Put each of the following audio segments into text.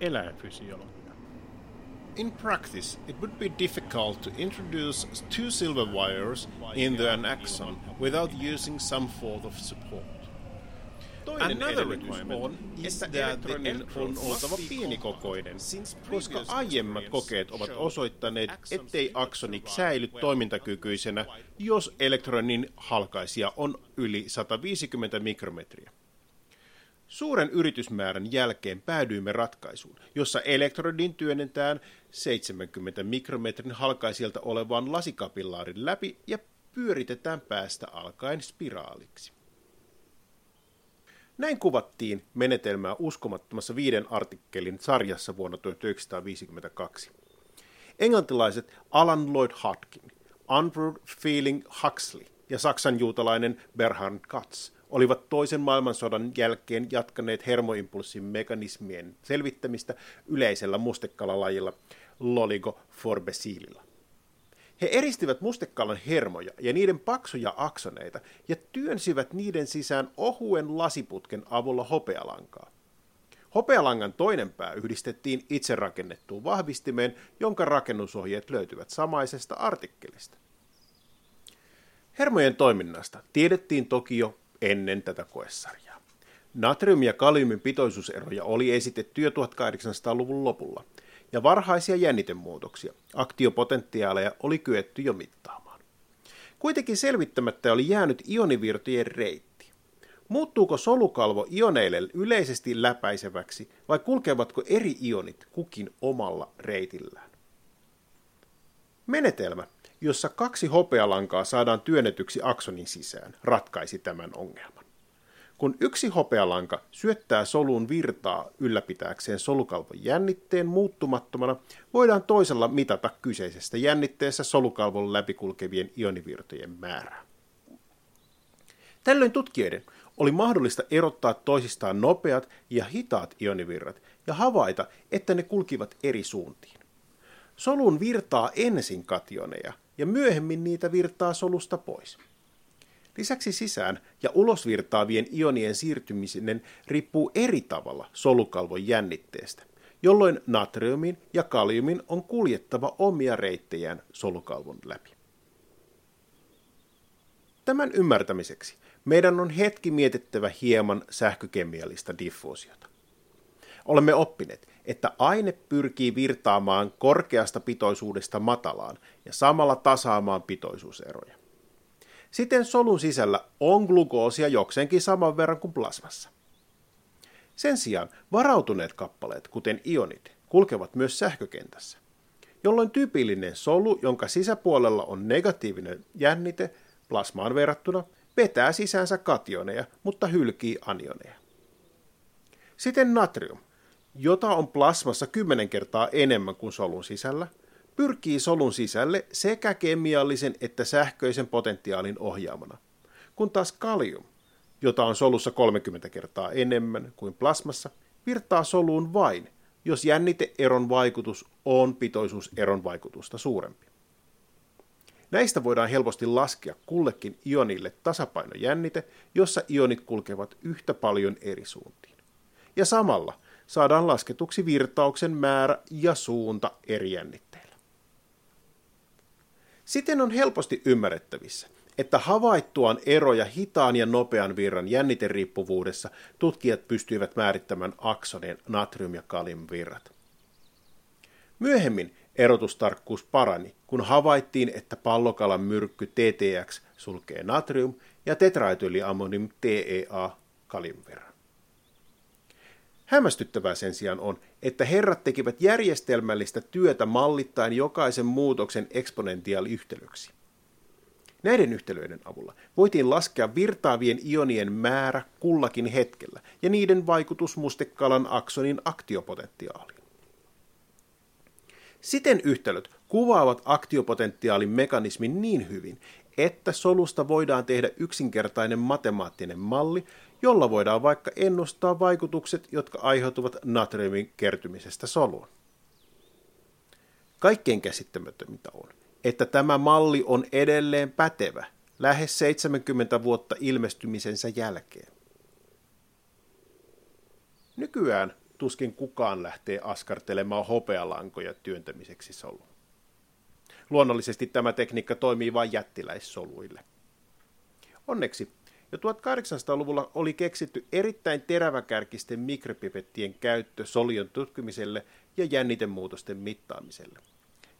eläinfysiologia. In practice, it would be difficult to introduce two silver wires into an axon without using some form of support. Another requirement on is that the on oltava pienikokoinen, koska aiemmat kokeet ovat osoittaneet, ettei aksoni säily toimintakykyisenä, jos elektronin halkaisija on yli 150 mikrometriä. Suuren yritysmäärän jälkeen päädyimme ratkaisuun, jossa elektrodin työnnetään 70 mikrometrin halkaisijalta olevaan lasikapillaarin läpi ja pyöritetään päästä alkaen spiraaliksi. Näin kuvattiin menetelmää uskomattomassa viiden artikkelin sarjassa vuonna 1952. Englantilaiset Alan Lloyd Hodkin, Andrew Feeling Huxley ja saksan juutalainen Berhard Katz olivat toisen maailmansodan jälkeen jatkaneet hermoimpulssin mekanismien selvittämistä yleisellä mustekalalajilla Loligo forbesililla. He eristivät mustekkalan hermoja ja niiden paksuja aksoneita ja työnsivät niiden sisään ohuen lasiputken avulla hopealankaa. Hopealangan toinen pää yhdistettiin itse rakennettuun vahvistimeen, jonka rakennusohjeet löytyvät samaisesta artikkelista. Hermojen toiminnasta tiedettiin toki jo ennen tätä koesarjaa. Natrium- ja kaliumin pitoisuuseroja oli esitetty jo 1800-luvun lopulla – ja varhaisia jännitemuutoksia, aktiopotentiaaleja oli kyetty jo mittaamaan. Kuitenkin selvittämättä oli jäänyt ionivirtojen reitti. Muuttuuko solukalvo ioneille yleisesti läpäiseväksi vai kulkevatko eri ionit kukin omalla reitillään? Menetelmä, jossa kaksi hopealankaa saadaan työnnetyksi aksonin sisään, ratkaisi tämän ongelman. Kun yksi hopealanka syöttää soluun virtaa ylläpitääkseen solukalvon jännitteen muuttumattomana, voidaan toisella mitata kyseisestä jännitteessä solukalvon läpikulkevien ionivirtojen määrää. Tällöin tutkijoiden oli mahdollista erottaa toisistaan nopeat ja hitaat ionivirrat ja havaita, että ne kulkivat eri suuntiin. Solun virtaa ensin kationeja ja myöhemmin niitä virtaa solusta pois. Lisäksi sisään ja ulosvirtaavien ionien siirtymisen riippuu eri tavalla solukalvon jännitteestä, jolloin natriumin ja kaliumin on kuljettava omia reittejään solukalvon läpi. Tämän ymmärtämiseksi meidän on hetki mietittävä hieman sähkökemiallista diffuusiota. Olemme oppineet, että aine pyrkii virtaamaan korkeasta pitoisuudesta matalaan ja samalla tasaamaan pitoisuuseroja. Siten solun sisällä on glukoosia jokseenkin saman verran kuin plasmassa. Sen sijaan varautuneet kappaleet, kuten ionit, kulkevat myös sähkökentässä, jolloin tyypillinen solu, jonka sisäpuolella on negatiivinen jännite plasmaan verrattuna, vetää sisäänsä kationeja, mutta hylkii anioneja. Siten natrium, jota on plasmassa kymmenen kertaa enemmän kuin solun sisällä, pyrkii solun sisälle sekä kemiallisen että sähköisen potentiaalin ohjaamana, kun taas kalium, jota on solussa 30 kertaa enemmän kuin plasmassa, virtaa soluun vain, jos jänniteeron vaikutus on pitoisuuseron vaikutusta suurempi. Näistä voidaan helposti laskea kullekin ionille tasapainojännite, jossa ionit kulkevat yhtä paljon eri suuntiin. Ja samalla saadaan lasketuksi virtauksen määrä ja suunta eri jännitteillä. Siten on helposti ymmärrettävissä, että havaittuaan eroja hitaan ja nopean virran jänniterriippuvuudessa tutkijat pystyivät määrittämään aksonien natrium- ja kaliumvirrat. Myöhemmin erotustarkkuus parani, kun havaittiin, että pallokalan myrkky TTX sulkee natrium ja tetraetyyliammonim TEA kaliumvirran. Hämmästyttävää sen sijaan on, että herrat tekivät järjestelmällistä työtä mallittaen jokaisen muutoksen eksponentiaaliyhtelyksi. Näiden yhtälöiden avulla voitiin laskea virtaavien ionien määrä kullakin hetkellä ja niiden vaikutus mustekalan aksonin aktiopotentiaaliin. Siten yhtälöt kuvaavat aktiopotentiaalin mekanismin niin hyvin, että solusta voidaan tehdä yksinkertainen matemaattinen malli, jolla voidaan vaikka ennustaa vaikutukset, jotka aiheutuvat natriumin kertymisestä soluun. Kaikkein käsittämättömintä on, että tämä malli on edelleen pätevä lähes 70 vuotta ilmestymisensä jälkeen. Nykyään tuskin kukaan lähtee askartelemaan hopealankoja työntämiseksi soluun. Luonnollisesti tämä tekniikka toimii vain jättiläissoluille. Onneksi jo 1800-luvulla oli keksitty erittäin teräväkärkisten mikropipettien käyttö solion tutkimiselle ja jännitemuutosten mittaamiselle,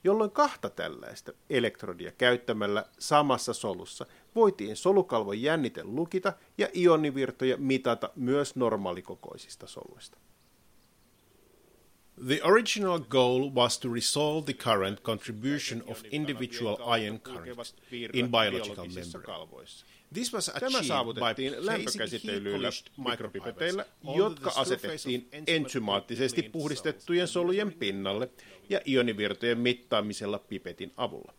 jolloin kahta tällaista elektrodia käyttämällä samassa solussa voitiin solukalvon jännite lukita ja ionivirtoja mitata myös normaalikokoisista soluista. The original goal was to resolve the current contribution of individual ion currents in biological membranes. This was Tämä saavutettiin lämpökäsitelyillä mikropipeteillä, jotka asetettiin ensymaattisesti puhdistettujen solujen pinnalle ja ionivirtojen mittaamisella pipetin avulla.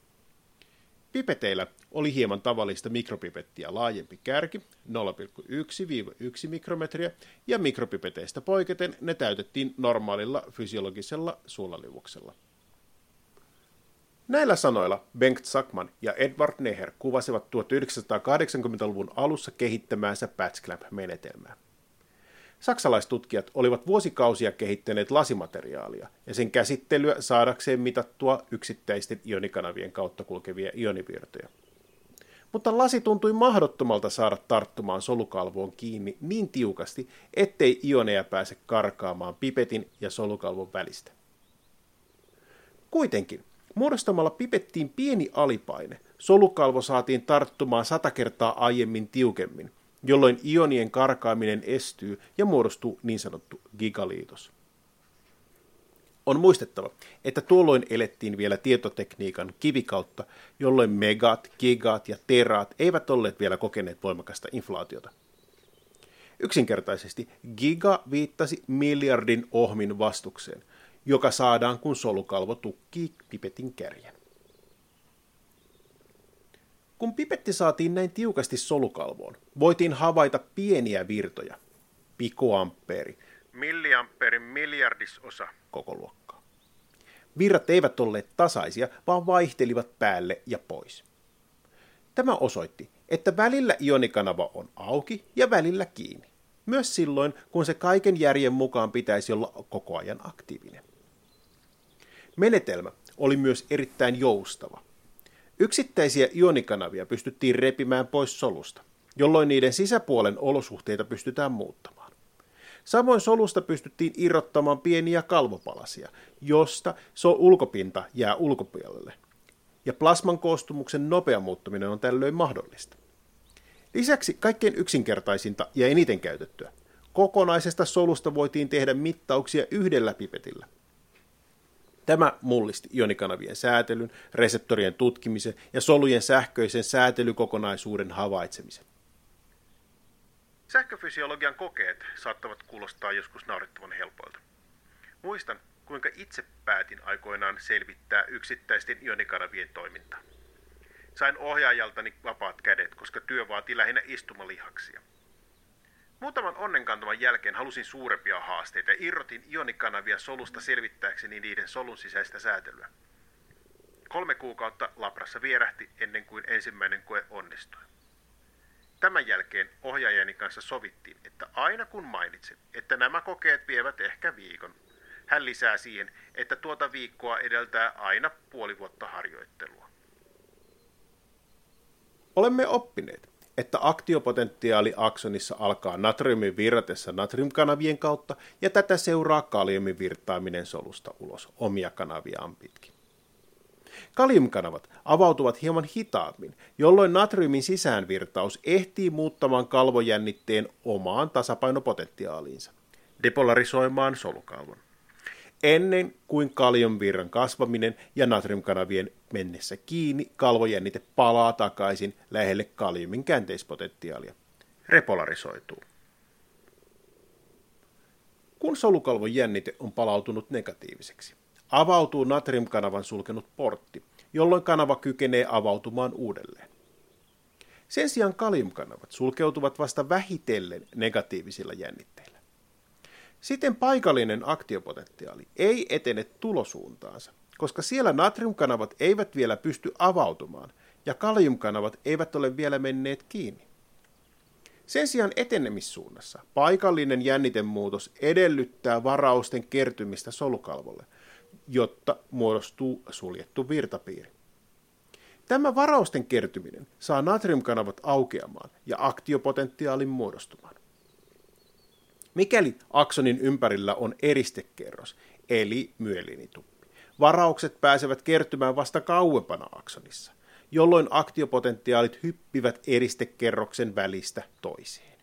Pipeteillä oli hieman tavallista mikropipettiä laajempi kärki, 0,1-1 mikrometriä, ja mikropipeteistä poiketen ne täytettiin normaalilla fysiologisella suolaliuoksella. Näillä sanoilla Bengt Sackman ja Edward Neher kuvasivat 1980-luvun alussa kehittämäänsä patchclamp-menetelmää. Saksalaistutkijat olivat vuosikausia kehittäneet lasimateriaalia ja sen käsittelyä saadakseen mitattua yksittäisten ionikanavien kautta kulkevia ionivirtoja. Mutta lasi tuntui mahdottomalta saada tarttumaan solukalvoon kiinni niin tiukasti, ettei ioneja pääse karkaamaan pipetin ja solukalvon välistä. Kuitenkin, muodostamalla pipettiin pieni alipaine, solukalvo saatiin tarttumaan sata kertaa aiemmin tiukemmin, jolloin ionien karkaaminen estyy ja muodostuu niin sanottu gigaliitos. On muistettava, että tuolloin elettiin vielä tietotekniikan kivikautta, jolloin megat, gigat ja teraat eivät olleet vielä kokeneet voimakasta inflaatiota. Yksinkertaisesti giga viittasi miljardin ohmin vastukseen, joka saadaan kun solukalvo tukkii pipetin kärjen. Kun pipetti saatiin näin tiukasti solukalvoon, voitiin havaita pieniä virtoja, pikoampeeri, milliampeerin miljardisosa koko luokkaa. Virrat eivät olleet tasaisia, vaan vaihtelivat päälle ja pois. Tämä osoitti, että välillä ionikanava on auki ja välillä kiinni, myös silloin, kun se kaiken järjen mukaan pitäisi olla koko ajan aktiivinen. Menetelmä oli myös erittäin joustava. Yksittäisiä ionikanavia pystyttiin repimään pois solusta, jolloin niiden sisäpuolen olosuhteita pystytään muuttamaan. Samoin solusta pystyttiin irrottamaan pieniä kalvopalasia, josta so ulkopinta jää ulkopuolelle. Ja plasman koostumuksen nopea muuttuminen on tällöin mahdollista. Lisäksi kaikkein yksinkertaisinta ja eniten käytettyä. Kokonaisesta solusta voitiin tehdä mittauksia yhdellä pipetillä – Tämä mullisti ionikanavien säätelyn, reseptorien tutkimisen ja solujen sähköisen säätelykokonaisuuden havaitsemisen. Sähköfysiologian kokeet saattavat kuulostaa joskus naurettavan helpoilta. Muistan, kuinka itse päätin aikoinaan selvittää yksittäisten ionikanavien toimintaa. Sain ohjaajaltani vapaat kädet, koska työ vaati lähinnä istumalihaksia. Muutaman onnenkantaman jälkeen halusin suurempia haasteita ja irrotin ionikanavia solusta selvittääkseni niiden solun sisäistä säätelyä. Kolme kuukautta labrassa vierähti ennen kuin ensimmäinen koe onnistui. Tämän jälkeen ohjaajani kanssa sovittiin, että aina kun mainitsen, että nämä kokeet vievät ehkä viikon, hän lisää siihen, että tuota viikkoa edeltää aina puoli vuotta harjoittelua. Olemme oppineet, että aktiopotentiaali aksonissa alkaa natriumin virratessa natriumkanavien kautta ja tätä seuraa kaliumin virtaaminen solusta ulos omia kanaviaan pitkin. Kaliumkanavat avautuvat hieman hitaammin, jolloin natriumin sisäänvirtaus ehtii muuttamaan kalvojännitteen omaan tasapainopotentiaaliinsa, depolarisoimaan solukalvon ennen kuin kaliumvirran kasvaminen ja natriumkanavien mennessä kiinni kalvojännite palaa takaisin lähelle kaliumin käänteispotentiaalia. Repolarisoituu. Kun solukalvon jännite on palautunut negatiiviseksi, avautuu natriumkanavan sulkenut portti, jolloin kanava kykenee avautumaan uudelleen. Sen sijaan kaliumkanavat sulkeutuvat vasta vähitellen negatiivisilla jännitteillä. Siten paikallinen aktiopotentiaali ei etene tulosuuntaansa, koska siellä natriumkanavat eivät vielä pysty avautumaan ja kaliumkanavat eivät ole vielä menneet kiinni. Sen sijaan etenemissuunnassa paikallinen jännitemuutos edellyttää varausten kertymistä solukalvolle, jotta muodostuu suljettu virtapiiri. Tämä varausten kertyminen saa natriumkanavat aukeamaan ja aktiopotentiaalin muodostumaan. Mikäli aksonin ympärillä on eristekerros, eli myeliinituppi, varaukset pääsevät kertymään vasta kauempana aksonissa, jolloin aktiopotentiaalit hyppivät eristekerroksen välistä toiseen.